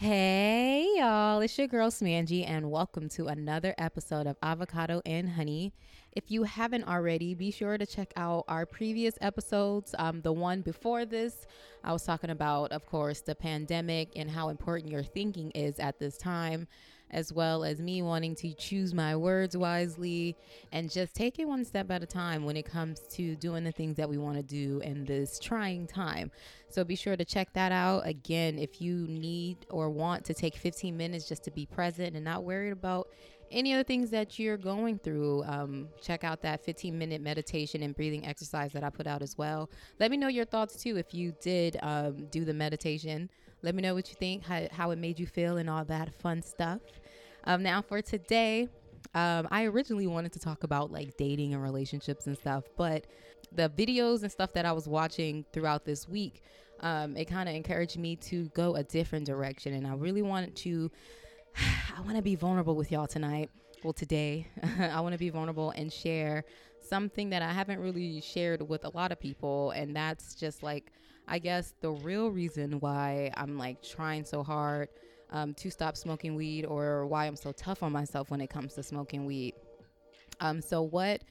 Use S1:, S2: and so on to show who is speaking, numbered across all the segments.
S1: Hey y'all, it's your girl Smanji, and welcome to another episode of Avocado and Honey. If you haven't already, be sure to check out our previous episodes. Um, the one before this, I was talking about, of course, the pandemic and how important your thinking is at this time as well as me wanting to choose my words wisely and just take it one step at a time when it comes to doing the things that we want to do in this trying time. So be sure to check that out. Again, if you need or want to take 15 minutes just to be present and not worried about any of the things that you're going through, um, check out that 15 minute meditation and breathing exercise that I put out as well. Let me know your thoughts too if you did um, do the meditation. Let me know what you think, how, how it made you feel, and all that fun stuff. Um, now, for today, um, I originally wanted to talk about like dating and relationships and stuff, but the videos and stuff that I was watching throughout this week, um, it kind of encouraged me to go a different direction. And I really wanted to, I want to be vulnerable with y'all tonight. Well, today, I want to be vulnerable and share something that I haven't really shared with a lot of people. And that's just like, I guess, the real reason why I'm like trying so hard um, to stop smoking weed or why I'm so tough on myself when it comes to smoking weed. Um, so, what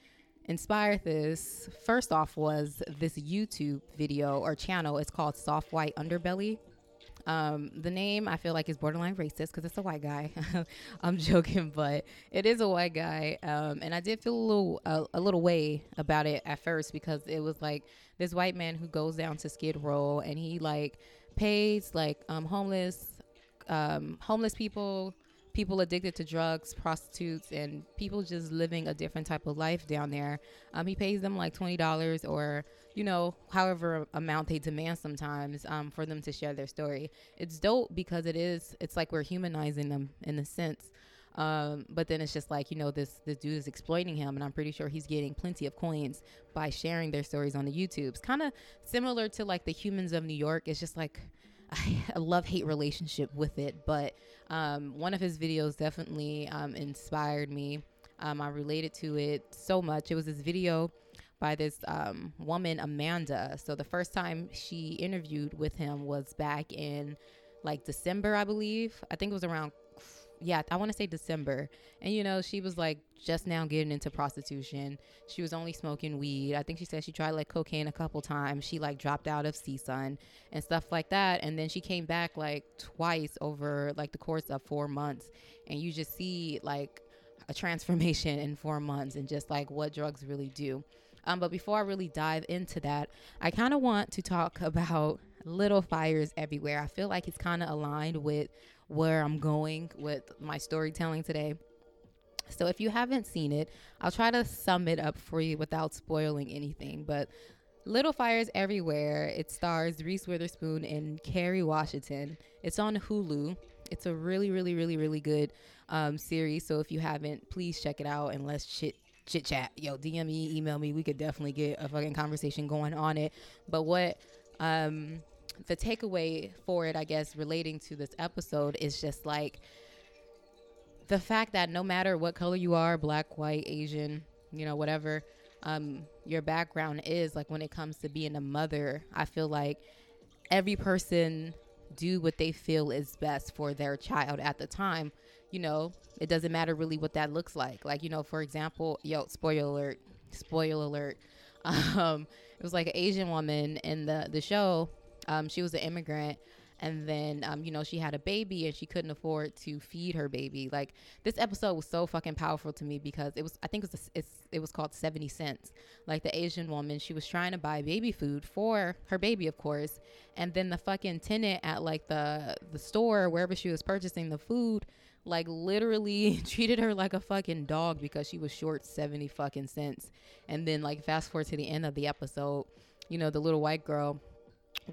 S1: inspired this first off was this YouTube video or channel. It's called Soft White Underbelly. Um, the name I feel like is borderline racist because it's a white guy. I'm joking, but it is a white guy, um, and I did feel a little a, a, little way about it at first because it was like this white man who goes down to Skid Row and he like pays like um, homeless um, homeless people, people addicted to drugs, prostitutes, and people just living a different type of life down there. Um, he pays them like twenty dollars or you know however amount they demand sometimes um, for them to share their story. It's dope because it is. It's like we're humanizing them in a sense. Um, but then it's just like you know this this dude is exploiting him, and I'm pretty sure he's getting plenty of coins by sharing their stories on the YouTube. It's kind of similar to like the Humans of New York. It's just like a love hate relationship with it, but um, one of his videos definitely um, inspired me. Um, I related to it so much. It was this video by this um, woman, Amanda. So the first time she interviewed with him was back in like December, I believe. I think it was around yeah, I want to say December. And you know, she was like just now getting into prostitution. She was only smoking weed. I think she said she tried like cocaine a couple times. She like dropped out of CSUN and stuff like that. And then she came back like twice over like the course of four months. And you just see like a transformation in four months and just like what drugs really do. Um, but before I really dive into that, I kind of want to talk about little fires everywhere. I feel like it's kind of aligned with where I'm going with my storytelling today. So if you haven't seen it, I'll try to sum it up for you without spoiling anything. But Little Fires Everywhere, it stars Reese Witherspoon and Kerry Washington. It's on Hulu. It's a really, really, really, really good um, series. So if you haven't, please check it out and let's chit chit chat. Yo, DM me, email me. We could definitely get a fucking conversation going on it. But what um the takeaway for it, I guess, relating to this episode is just like the fact that no matter what color you are black, white, Asian, you know, whatever um, your background is, like when it comes to being a mother, I feel like every person do what they feel is best for their child at the time. You know, it doesn't matter really what that looks like. Like, you know, for example, yo, spoiler alert, spoiler alert. Um, it was like an Asian woman in the the show um, she was an immigrant and then um, you know she had a baby and she couldn't afford to feed her baby. Like this episode was so fucking powerful to me because it was i think it was a, it was called 70 cents. Like the asian woman she was trying to buy baby food for her baby of course and then the fucking tenant at like the the store wherever she was purchasing the food like literally treated her like a fucking dog because she was short 70 fucking cents. And then like fast forward to the end of the episode you know the little white girl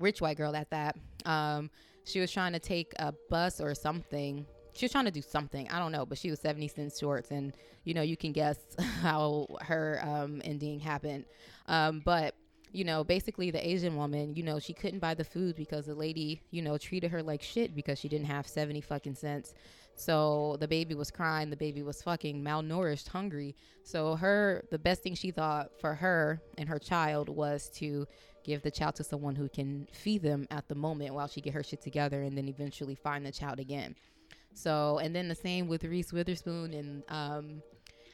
S1: rich white girl at that. Um, she was trying to take a bus or something. She was trying to do something. I don't know, but she was 70 cents short. And, you know, you can guess how her um, ending happened. Um, but, you know, basically the Asian woman, you know, she couldn't buy the food because the lady, you know, treated her like shit because she didn't have 70 fucking cents. So the baby was crying. The baby was fucking malnourished, hungry. So her, the best thing she thought for her and her child was to give the child to someone who can feed them at the moment while she get her shit together and then eventually find the child again. So, and then the same with Reese Witherspoon and um,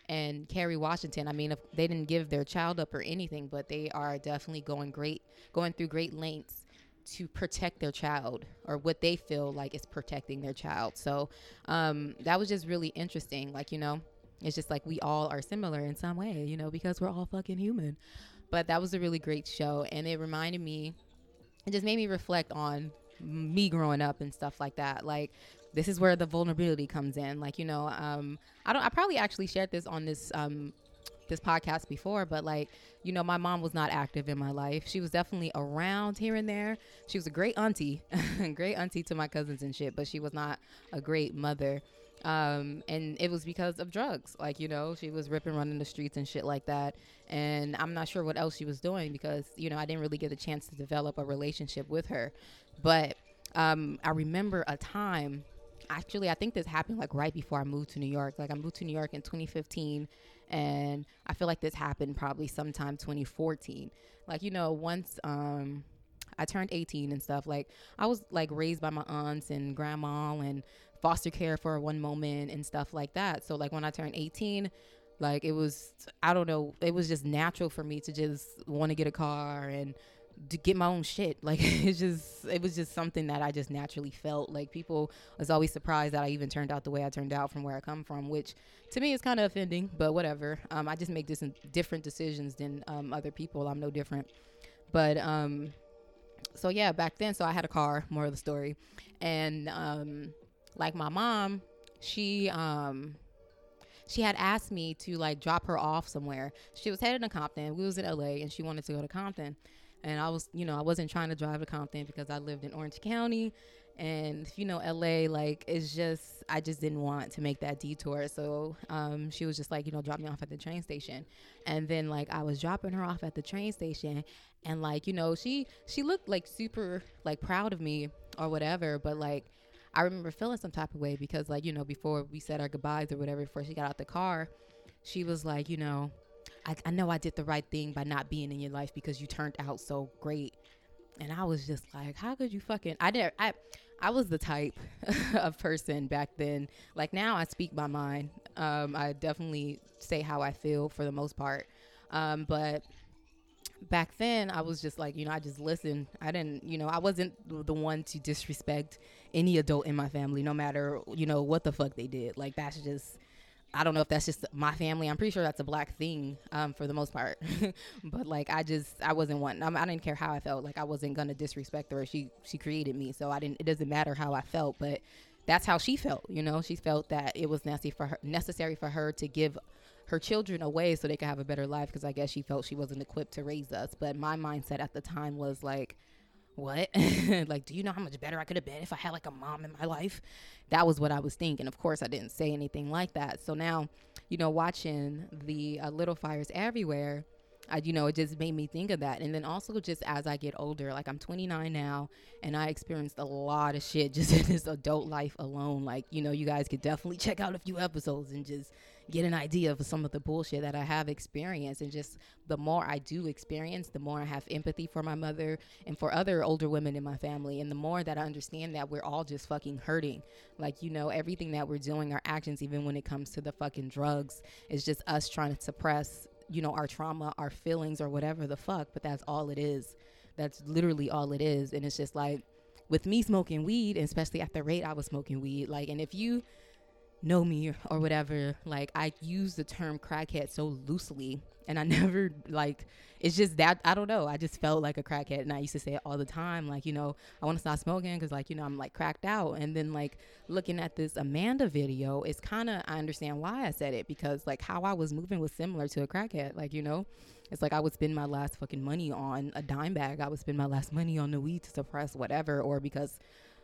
S1: and Kerry Washington. I mean, if they didn't give their child up or anything, but they are definitely going great, going through great lengths to protect their child or what they feel like is protecting their child. So um, that was just really interesting. Like, you know, it's just like we all are similar in some way, you know, because we're all fucking human. But that was a really great show. And it reminded me, it just made me reflect on me growing up and stuff like that. Like, this is where the vulnerability comes in. Like, you know, um, I don't, I probably actually shared this on this, um, this podcast before, but like, you know, my mom was not active in my life. She was definitely around here and there. She was a great auntie, great auntie to my cousins and shit, but she was not a great mother. Um, and it was because of drugs. Like, you know, she was ripping, running the streets and shit like that. And I'm not sure what else she was doing because, you know, I didn't really get a chance to develop a relationship with her. But um, I remember a time actually i think this happened like right before i moved to new york like i moved to new york in 2015 and i feel like this happened probably sometime 2014 like you know once um i turned 18 and stuff like i was like raised by my aunts and grandma and foster care for one moment and stuff like that so like when i turned 18 like it was i don't know it was just natural for me to just want to get a car and to get my own shit. Like it's just it was just something that I just naturally felt. Like people was always surprised that I even turned out the way I turned out from where I come from, which to me is kind of offending, but whatever. Um, I just make different decisions than um, other people. I'm no different. But um, so yeah, back then, so I had a car. More of the story, and um, like my mom, she um she had asked me to like drop her off somewhere. She was headed to Compton. We was in LA and she wanted to go to Compton and I was, you know, I wasn't trying to drive to Compton because I lived in Orange County, and you know, LA, like it's just, I just didn't want to make that detour. So um, she was just like, you know, drop me off at the train station, and then like I was dropping her off at the train station, and like you know, she she looked like super like proud of me or whatever, but like. I remember feeling some type of way because, like, you know, before we said our goodbyes or whatever, before she got out the car, she was like, you know, I, I know I did the right thing by not being in your life because you turned out so great. And I was just like, how could you fucking? I didn't. I I was the type of person back then. Like now, I speak my mind. Um, I definitely say how I feel for the most part. Um, but back then, I was just like, you know, I just listened. I didn't, you know, I wasn't the one to disrespect any adult in my family, no matter, you know, what the fuck they did. Like that's just I don't know if that's just my family. I'm pretty sure that's a black thing um, for the most part. but like, I just I wasn't one. I, I didn't care how I felt. Like I wasn't gonna disrespect her. She she created me, so I didn't. It doesn't matter how I felt, but that's how she felt. You know, she felt that it was necessary for her necessary for her to give her children away so they could have a better life. Because I guess she felt she wasn't equipped to raise us. But my mindset at the time was like what? like, do you know how much better I could have been if I had like a mom in my life? That was what I was thinking. Of course, I didn't say anything like that. So now, you know, watching the uh, Little Fires Everywhere, I, you know, it just made me think of that. And then also, just as I get older, like I'm 29 now, and I experienced a lot of shit just in this adult life alone. Like, you know, you guys could definitely check out a few episodes and just get an idea of some of the bullshit that I have experienced. And just the more I do experience, the more I have empathy for my mother and for other older women in my family. And the more that I understand that we're all just fucking hurting. Like, you know, everything that we're doing, our actions, even when it comes to the fucking drugs, is just us trying to suppress, you know, our trauma, our feelings, or whatever the fuck. But that's all it is. That's literally all it is. And it's just like, with me smoking weed, especially at the rate I was smoking weed, like, and if you know me or whatever, like I use the term crackhead so loosely and I never like it's just that I don't know. I just felt like a crackhead and I used to say it all the time like, you know, I want to stop smoking cuz like, you know, I'm like cracked out and then like looking at this Amanda video, it's kind of I understand why I said it because like how I was moving was similar to a crackhead, like, you know. It's like I would spend my last fucking money on a dime bag. I would spend my last money on the weed to suppress whatever or because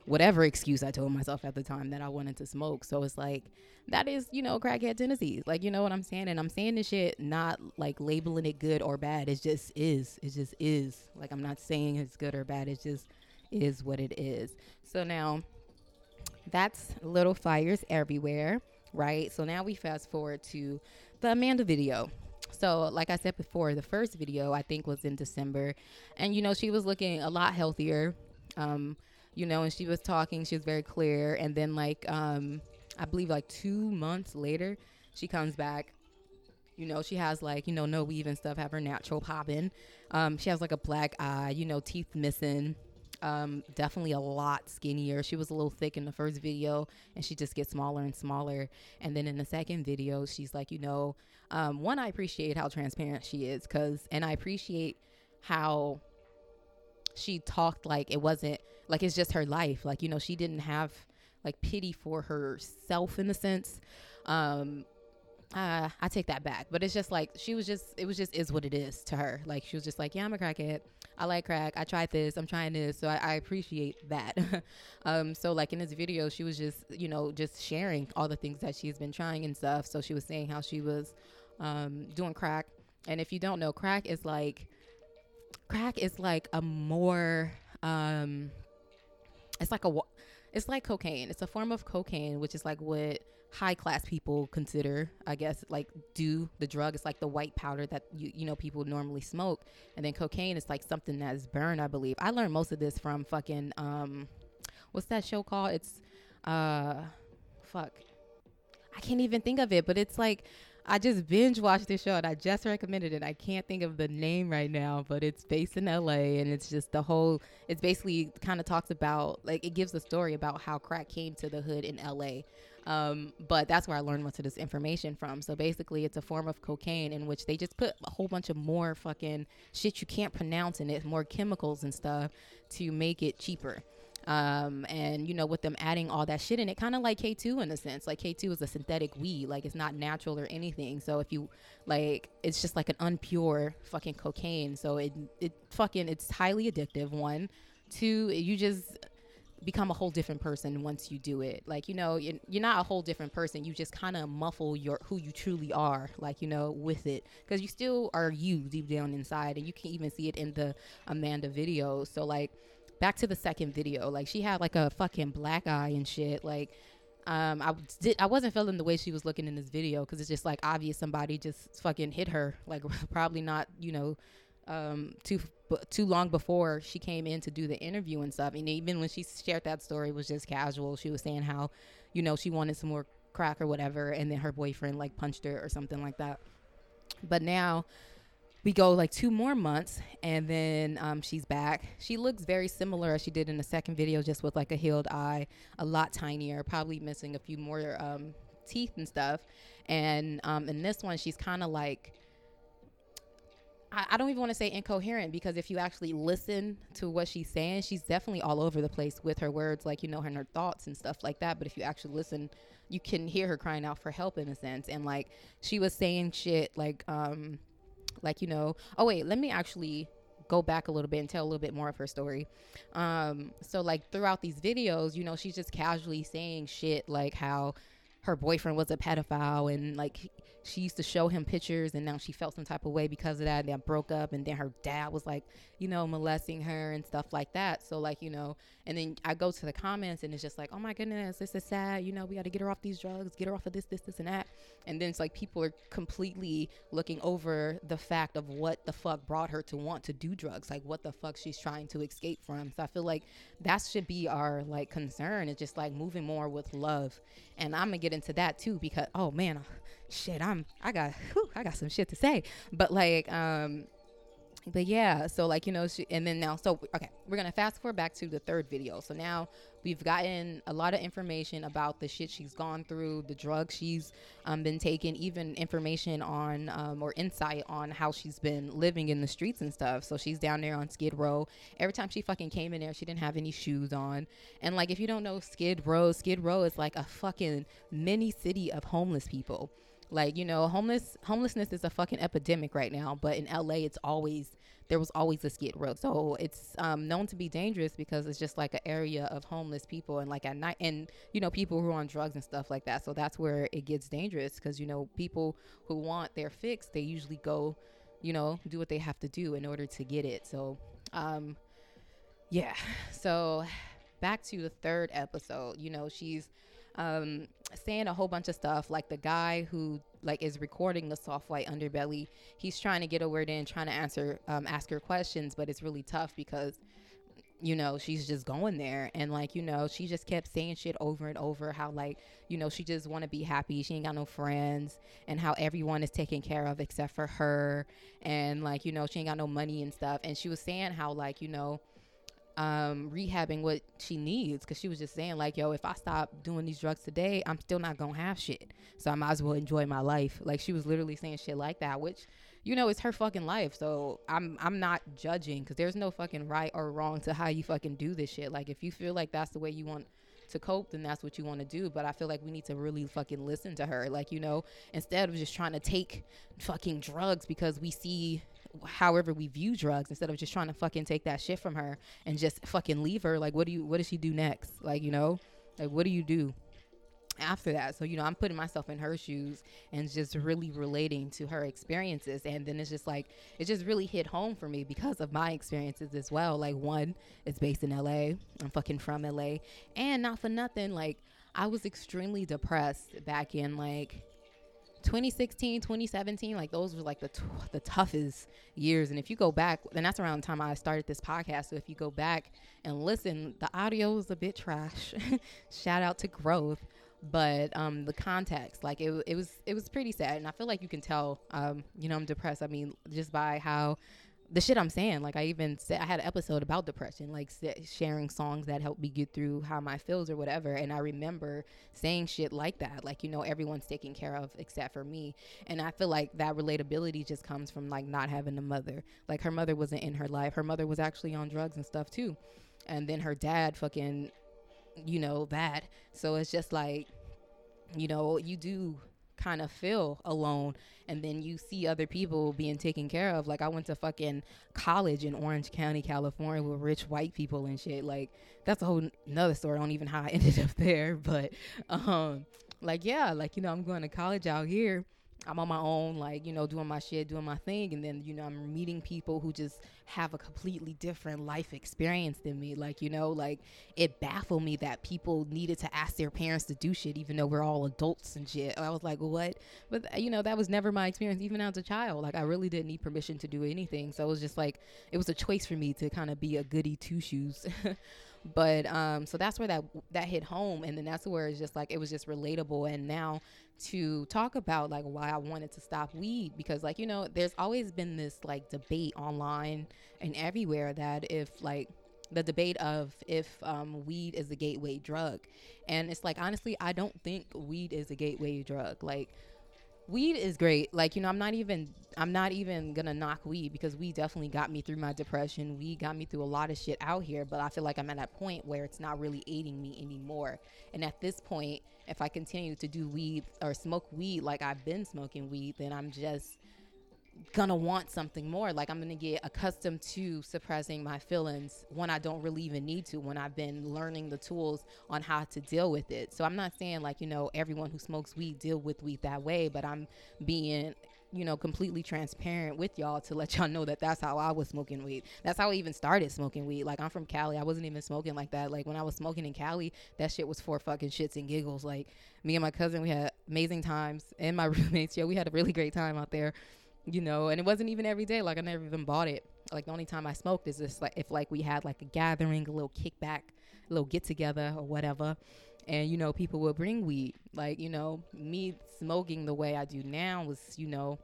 S1: whatever excuse I told myself at the time that I wanted to smoke. So it's like that is, you know, crackhead tendencies. Like, you know what I'm saying? And I'm saying this shit not like labeling it good or bad. It just is. It just is. Like I'm not saying it's good or bad. It just is what it is. So now that's little fires everywhere, right? So now we fast forward to the Amanda video. So, like I said before, the first video I think was in December, and you know she was looking a lot healthier. Um, you know, and she was talking, she was very clear, and then like um, I believe like two months later, she comes back. You know, she has like you know no weave and stuff, have her natural popping. Um, she has like a black eye, you know, teeth missing. Um, definitely a lot skinnier. She was a little thick in the first video, and she just gets smaller and smaller. And then in the second video, she's like, you know, um, one, I appreciate how transparent she is, cause, and I appreciate how she talked like it wasn't like it's just her life. Like you know, she didn't have like pity for herself in a sense. Um, uh, I take that back, but it's just like she was just it was just is what it is to her. Like she was just like, yeah, I'm a crackhead. I like crack. I tried this. I'm trying this. So I, I appreciate that. um, so like in this video, she was just you know just sharing all the things that she's been trying and stuff. So she was saying how she was um, doing crack, and if you don't know, crack is like crack is like a more um, it's like a it's like cocaine. It's a form of cocaine, which is like what high class people consider, I guess, like do the drug. It's like the white powder that you you know people normally smoke, and then cocaine is like something that's burned. I believe I learned most of this from fucking um, what's that show called? It's uh, fuck, I can't even think of it, but it's like I just binge watched this show and I just recommended it. I can't think of the name right now, but it's based in LA and it's just the whole it's basically kind of talks about like it gives a story about how crack came to the hood in LA. Um, but that's where I learned most of this information from. So basically, it's a form of cocaine in which they just put a whole bunch of more fucking shit you can't pronounce in it, more chemicals and stuff to make it cheaper. Um, and you know, with them adding all that shit in it, kind of like K2 in a sense. Like K2 is a synthetic weed, like it's not natural or anything. So if you like, it's just like an unpure fucking cocaine. So it it fucking it's highly addictive. One, two, you just become a whole different person once you do it. Like you know, you're, you're not a whole different person. You just kind of muffle your who you truly are, like you know, with it, because you still are you deep down inside, and you can even see it in the Amanda video. So like back to the second video, like she had like a fucking black eye and shit. Like, um, I did I wasn't feeling the way she was looking in this video because it's just like obvious somebody just fucking hit her. Like probably not, you know, um, too too long before she came in to do the interview and stuff. And even when she shared that story, it was just casual. She was saying how, you know, she wanted some more crack or whatever, and then her boyfriend like punched her or something like that. But now we go like two more months and then um, she's back. She looks very similar as she did in the second video just with like a healed eye a lot tinier probably missing a few more um, teeth and stuff. And um, in this one she's kind of like I, don't even want to say incoherent because if you actually listen to what she's saying she's definitely all over the place with her words like you know her, her thoughts and stuff like that. But if you actually listen you can hear her crying out for help in a sense. And like she was saying shit like um like, you know, oh, wait, let me actually go back a little bit and tell a little bit more of her story. Um, so, like, throughout these videos, you know, she's just casually saying shit like how her boyfriend was a pedophile and like she used to show him pictures and now she felt some type of way because of that and they broke up and then her dad was like you know molesting her and stuff like that so like you know and then i go to the comments and it's just like oh my goodness this is sad. You know we got to get her off these drugs get her off of this this this and that. And then it's like people are completely looking over the fact of what the fuck brought her to want to do drugs like what the fuck she's trying to escape from. So i feel like that should be our like concern it's just like moving more with love. And i'm gonna get into that too because oh man shit, I'm I got whew, I got some shit to say. But like um but yeah, so like you know, she, and then now, so okay, we're gonna fast forward back to the third video. So now we've gotten a lot of information about the shit she's gone through, the drugs she's um, been taking, even information on um, or insight on how she's been living in the streets and stuff. So she's down there on Skid Row. Every time she fucking came in there, she didn't have any shoes on. And like, if you don't know Skid Row, Skid Row is like a fucking mini city of homeless people. Like, you know, homeless homelessness is a fucking epidemic right now, but in LA it's always there was always a skid row. So it's um, known to be dangerous because it's just like an area of homeless people and like at night and you know people who are on drugs and stuff like that. So that's where it gets dangerous because you know people who want their fix, they usually go, you know, do what they have to do in order to get it. So um yeah. So back to the third episode, you know, she's um, saying a whole bunch of stuff. Like the guy who like is recording the soft white underbelly, he's trying to get a word in, trying to answer, um, ask her questions, but it's really tough because you know, she's just going there. And like, you know, she just kept saying shit over and over how like, you know, she just want to be happy. She ain't got no friends and how everyone is taken care of except for her. And like, you know, she ain't got no money and stuff. And she was saying how like, you know, um, rehabbing what she needs because she was just saying like yo if i stop doing these drugs today i'm still not gonna have shit. So i might as well enjoy my life. Like she was literally saying shit like that which you know it's her fucking life. So i'm i'm not judging because there's no fucking right or wrong to how you fucking do this shit. Like if you feel like that's the way you want to cope then that's what you want to do. But i feel like we need to really fucking listen to her. Like you know instead of just trying to take fucking drugs because we see however we view drugs instead of just trying to fucking take that shit from her and just fucking leave her like what do you what does she do next? Like you know like what do you do after that? So you know i'm putting myself in her shoes and just really relating to her experiences. And then it's just like it just really hit home for me because of my experiences as well. Like one it's based in la i'm fucking from la and not for nothing like i was extremely depressed back in like 2016 2017 like those were like the t- the toughest years. And if you go back and that's around the time I started this podcast. So if you go back and listen the audio is a bit trash. Shout out to growth. But um the context like it, it was it was pretty sad. And I feel like you can tell um you know I'm depressed. I mean just by how the shit I'm saying. Like I even said, I had an episode about depression, like sharing songs that helped me get through how my feels or whatever. And I remember saying shit like that, like you know, everyone's taken care of except for me. And I feel like that relatability just comes from like not having a mother. Like her mother wasn't in her life. Her mother was actually on drugs and stuff too. And then her dad fucking, you know, that. So it's just like, you know, you do kind of feel alone and then you see other people being taken care of. Like i went to fucking college in orange county california with rich white people and shit. Like that's a whole another story. I don't even how i ended up there but um like yeah like you know i'm going to college out here I'm on my own, like, you know, doing my shit, doing my thing. And then, you know, I'm meeting people who just have a completely different life experience than me. Like, you know, like it baffled me that people needed to ask their parents to do shit, even though we're all adults and shit. I was like, what? But, uh, you know, that was never my experience, even as a child. Like, I really didn't need permission to do anything. So it was just like, it was a choice for me to kind of be a goody two shoes. but um so that's where that that hit home and then that's where it's just like it was just relatable. And now to talk about like why I wanted to stop weed because like you know there's always been this like debate online and everywhere that if like the debate of if um, weed is a gateway drug. And it's like honestly I don't think weed is a gateway drug. Like weed is great. Like, you know, I'm not even I'm not even gonna knock weed because weed definitely got me through my depression. Weed got me through a lot of shit out here, but I feel like I'm at that point where it's not really aiding me anymore. And at this point, if I continue to do weed or smoke weed like I've been smoking weed, then I'm just gonna want something more. Like I'm gonna get accustomed to suppressing my feelings when I don't really even need to, when I've been learning the tools on how to deal with it. So I'm not saying like, you know, everyone who smokes weed deal with weed that way, but I'm being you know, completely transparent with y'all to let y'all know that that's how I was smoking weed. That's how I even started smoking weed. Like I'm from Cali. I wasn't even smoking like that. Like when I was smoking in Cali, that shit was for fucking shits and giggles. Like me and my cousin, we had amazing times and my roommates, yo, we had a really great time out there you know, and it wasn't even every day. Like I never even bought it. Like the only time I smoked is this like if like we had like a gathering, a little kickback, a little get together or whatever. And you know, people would bring weed. Like, you know, me smoking the way I do now was, you know,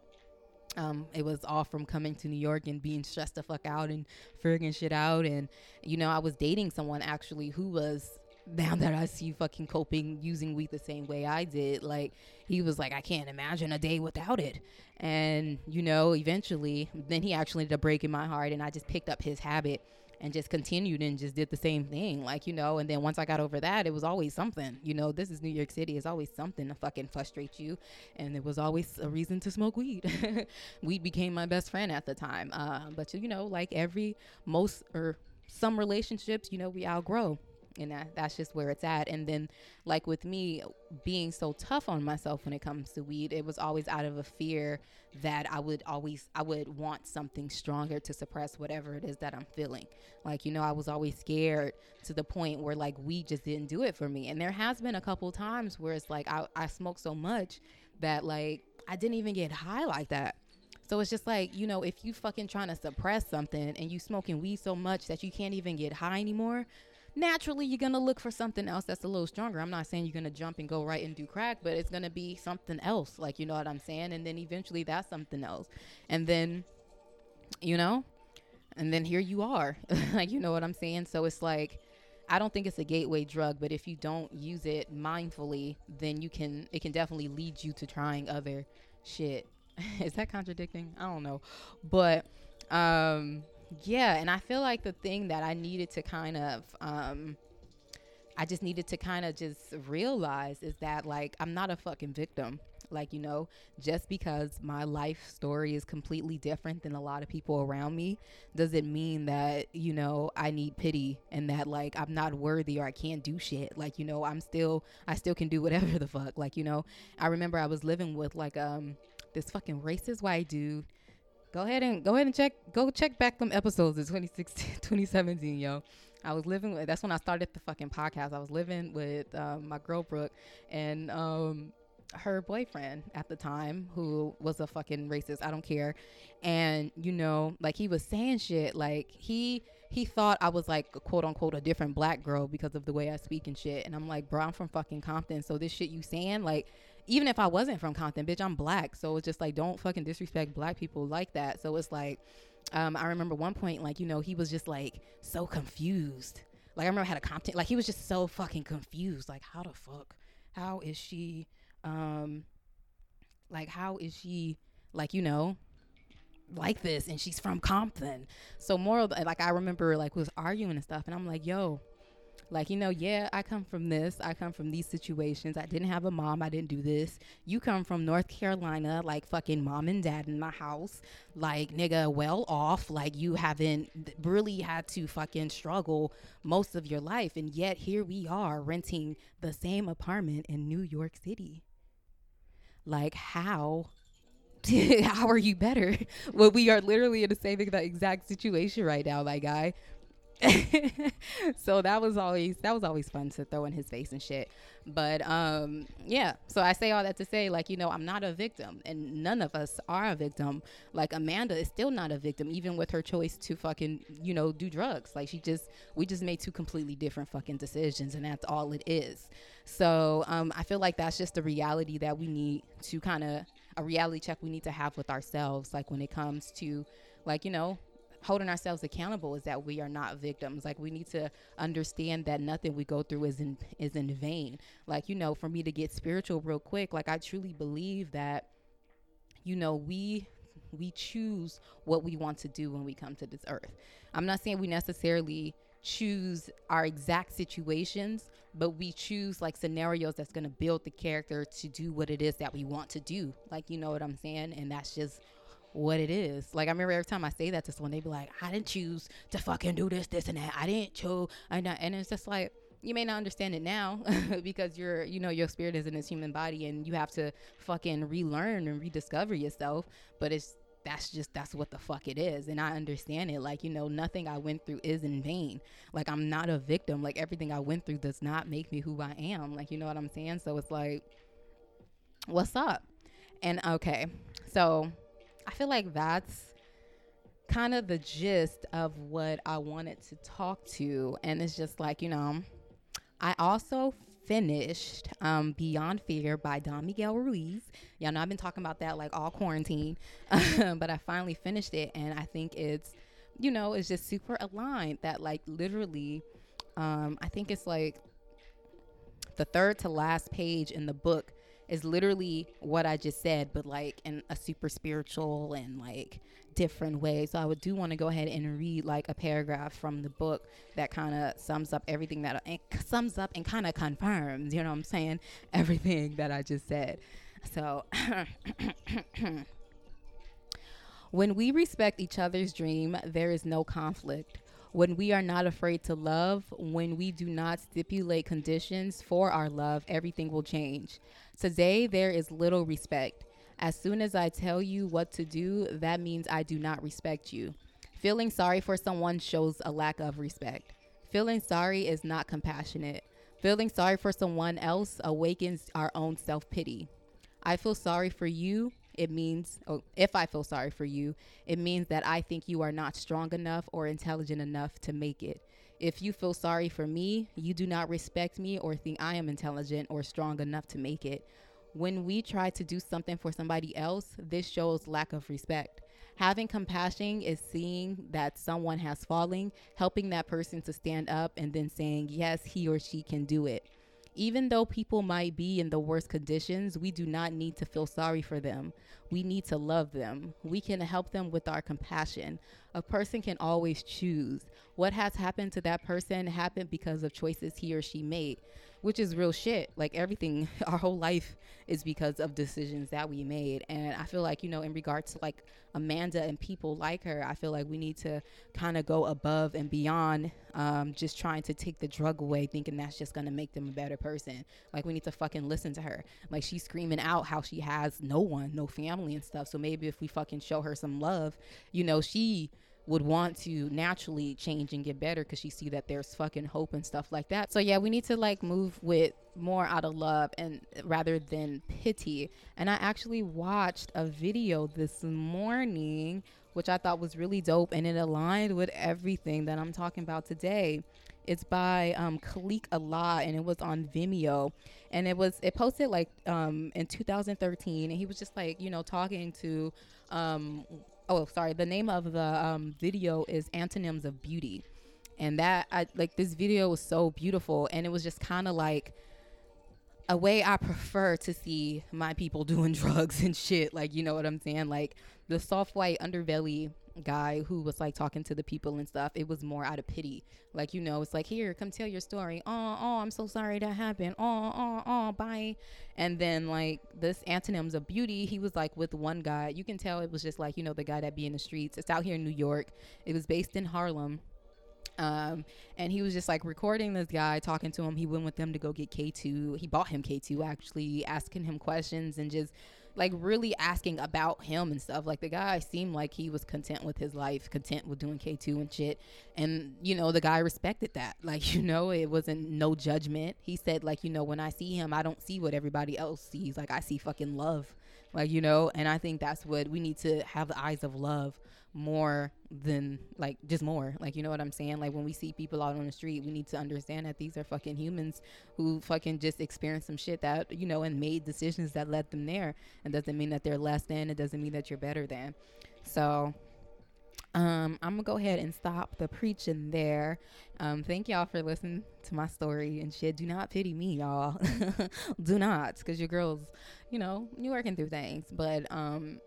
S1: um, it was all from coming to New York and being stressed the fuck out and figuring shit out. And, you know, I was dating someone actually who was now that I see fucking coping using weed the same way I did, like he was like, I can't imagine a day without it. And, you know, eventually, then he actually ended up breaking my heart, and I just picked up his habit and just continued and just did the same thing. Like, you know, and then once I got over that, it was always something. You know, this is New York City. It's always something to fucking frustrate you. And it was always a reason to smoke weed. weed became my best friend at the time. Uh, but, you know, like every, most, or some relationships, you know, we outgrow and that, that's just where it's at. And then like with me being so tough on myself when it comes to weed it was always out of a fear that i would always i would want something stronger to suppress whatever it is that i'm feeling. Like you know i was always scared to the point where like weed just didn't do it for me. And there has been a couple times where it's like i, I smoke so much that like i didn't even get high like that. So it's just like, you know, if you fucking trying to suppress something and you smoking weed so much that you can't even get high anymore, naturally you're gonna look for something else that's a little stronger. I'm not saying you're gonna jump and go right and do crack, but it's gonna be something else, like you know what I'm saying? And then eventually that's something else. And then, you know, and then here you are. like you know what I'm saying? So it's like I don't think it's a gateway drug, but if you don't use it mindfully, then you can it can definitely lead you to trying other shit. Is that contradicting? I don't know. But um yeah, and I feel like the thing that I needed to kind of um I just needed to kind of just realize is that like I'm not a fucking victim. Like, you know, just because my life story is completely different than a lot of people around me doesn't mean that, you know, I need pity and that like I'm not worthy or I can't do shit. Like, you know, I'm still I still can do whatever the fuck. Like, you know, I remember I was living with like um this fucking racist white dude go ahead and go ahead and check go check back them episodes of 2016 2017 yo i was living with that's when i started the fucking podcast i was living with um, my girl brooke and um, her boyfriend at the time who was a fucking racist i don't care and you know like he was saying shit like he he thought I was like quote unquote a different black girl because of the way I speak and shit. And I'm like, bro, I'm from fucking Compton. So this shit you saying, like, even if I wasn't from Compton, bitch, I'm black. So it's just like, don't fucking disrespect black people like that. So it's like, um, I remember one point, like, you know, he was just like so confused. Like, I remember I had a Compton, like, he was just so fucking confused. Like, how the fuck? How is she, um, like, how is she, like, you know, like this and she's from Compton. So more like I remember like was arguing and stuff and I'm like, yo, like, you know, yeah, I come from this. I come from these situations. I didn't have a mom. I didn't do this. You come from North Carolina, like fucking mom and dad in my house, like nigga, well off. Like, you haven't really had to fucking struggle most of your life. And yet, here we are renting the same apartment in New York City. Like, how? how are you better? well, we are literally in the same exact situation right now, my guy. so that was always that was always fun to throw in his face and shit. But um yeah, so I say all that to say like you know, I'm not a victim and none of us are a victim. Like Amanda is still not a victim even with her choice to fucking, you know, do drugs. Like she just we just made two completely different fucking decisions and that's all it is. So, um I feel like that's just the reality that we need to kind of a reality check we need to have with ourselves like when it comes to like, you know, holding ourselves accountable is that we are not victims. Like we need to understand that nothing we go through is in is in vain. Like you know, for me to get spiritual real quick, like I truly believe that you know we we choose what we want to do when we come to this earth. I'm not saying we necessarily choose our exact situations, but we choose like scenarios that's going to build the character to do what it is that we want to do. Like, you know what I'm saying? And that's just what it is. Like I remember every time I say that to someone, they be like, "I didn't choose to fucking do this, this, and that. I didn't choose." And and it's just like you may not understand it now because you're you know your spirit is in this human body and you have to fucking relearn and rediscover yourself. But it's that's just that's what the fuck it is and i understand it like you know nothing i went through is in vain like i'm not a victim like everything i went through does not make me who i am like you know what i'm saying so it's like what's up and okay so I feel like that's kind of the gist of what I wanted to talk to. And it's just like, you know, I also finished um, Beyond Fear by Don Miguel Ruiz. Y'all know I've been talking about that like all quarantine, but I finally finished it. And I think it's, you know, it's just super aligned that like literally, um, I think it's like the third to last page in the book is literally what I just said, but like in a super spiritual and like different way. So I would do want to go ahead and read like a paragraph from the book that kind of sums up everything that and sums up and kind of confirms, you know what I'm saying, everything that I just said. So when we respect each other's dream, there is no conflict. When we are not afraid to love, when we do not stipulate conditions for our love, everything will change. Today, there is little respect. As soon as I tell you what to do, that means I do not respect you. Feeling sorry for someone shows a lack of respect. Feeling sorry is not compassionate. Feeling sorry for someone else awakens our own self pity. I feel sorry for you. It means, oh, if I feel sorry for you, it means that I think you are not strong enough or intelligent enough to make it. If you feel sorry for me, you do not respect me or think I am intelligent or strong enough to make it. When we try to do something for somebody else, this shows lack of respect. Having compassion is seeing that someone has fallen, helping that person to stand up, and then saying, yes, he or she can do it. Even though people might be in the worst conditions, we do not need to feel sorry for them. We need to love them. We can help them with our compassion. A person can always choose. What has happened to that person happened because of choices he or she made which is real shit. Like everything, our whole life is because of decisions that we made. And I feel like, you know, in regards to like Amanda and people like her, I feel like we need to kind of go above and beyond um, just trying to take the drug away, thinking that's just going to make them a better person. Like we need to fucking listen to her. Like she's screaming out how she has no one, no family and stuff. So maybe if we fucking show her some love, you know, she would want to naturally change and get better because she see that there's fucking hope and stuff like that. So yeah, we need to like move with more out of love and rather than pity. And I actually watched a video this morning which I thought was really dope and it aligned with everything that I'm talking about today. It's by um, Khalik Allah and it was on Vimeo. And it was it posted like um, in 2013 and he was just like, you know, talking to um, oh sorry the name of the um, video is antonyms of beauty. And that I like this video was so beautiful and it was just kind of like a way I prefer to see my people doing drugs and shit like you know what I'm saying? Like the soft white underbelly guy who was like talking to the people and stuff it was more out of pity. Like you know it's like here come tell your story. Oh oh i'm so sorry that happened. Oh oh oh bye. And then like this antonyms of beauty he was like with one guy. You can tell it was just like you know the guy that be in the streets. It's out here in new york. It was based in harlem. Um, and he was just like recording this guy talking to him. He went with them to go get k2 he bought him k2 actually asking him questions and just like really asking about him and stuff. Like the guy seemed like he was content with his life, content with doing K2 and shit. And, you know, the guy respected that. Like, you know, it wasn't no judgment. He said, like, you know, when I see him, I don't see what everybody else sees. Like, I see fucking love. Like, you know, and I think that's what we need to have the eyes of love more than like just more like you know what i'm saying like when we see people out on the street we need to understand that these are fucking humans who fucking just experienced some shit that you know and made decisions that led them there it doesn't mean that they're less than it doesn't mean that you're better than so um, I'm gonna go ahead and stop the preaching there. Um, thank y'all for listening to my story and shit. Do not pity me, y'all. Do not, because your girls, you know, you working through things. But um,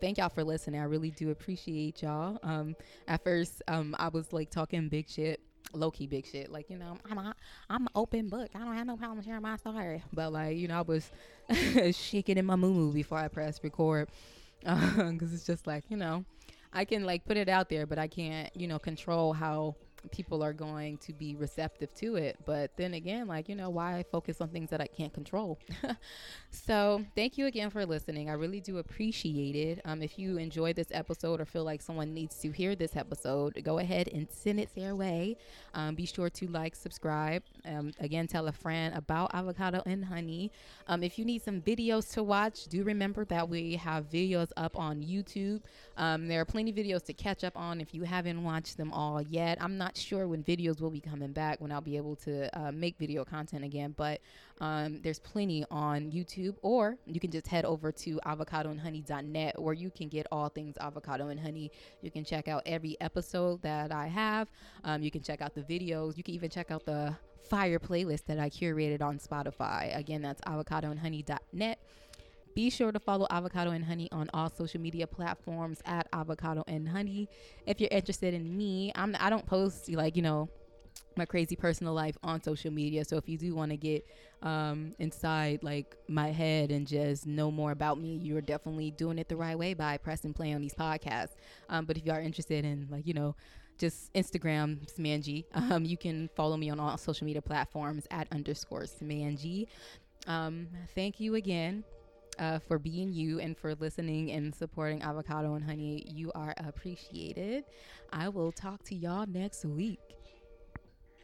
S1: thank y'all for listening. I really do appreciate y'all. Um, at first, um, I was like talking big shit, low key big shit. Like you know, I'm a, I'm an open book. I don't have no problem sharing my story. But like you know, I was shaking in my moo before I pressed record because uh, it's just like you know, I can like put it out there, but I can't you know control how people are going to be receptive to it. But then again, like, you know, why focus on things that I can't control? so thank you again for listening. I really do appreciate it. Um, if you enjoyed this episode or feel like someone needs to hear this episode, go ahead and send it their way. Um, be sure to like, subscribe. Um, again, tell a friend about avocado and honey. Um, if you need some videos to watch, do remember that we have videos up on YouTube. Um, there are plenty of videos to catch up on if you haven't watched them all yet. I'm not sure when videos will be coming back, when I'll be able to uh, make video content again, but um, there's plenty on YouTube, or you can just head over to avocadoandhoney.net where you can get all things avocado and honey. You can check out every episode that I have. Um, you can check out the videos. You can even check out the fire playlist that I curated on Spotify. Again, that's avocadoandhoney.net. Be sure to follow Avocado and Honey on all social media platforms at Avocado and Honey. If you're interested in me, I'm I don't post like you know my crazy personal life on social media. So if you do want to get um, inside like my head and just know more about me, you're definitely doing it the right way by pressing play on these podcasts. Um, but if you are interested in like you know just Instagram Smanji. Um, you can follow me on all social media platforms at underscore Smanji. Um, thank you again uh, for being you and for listening and supporting Avocado and Honey. You are appreciated. I will talk to y'all next week.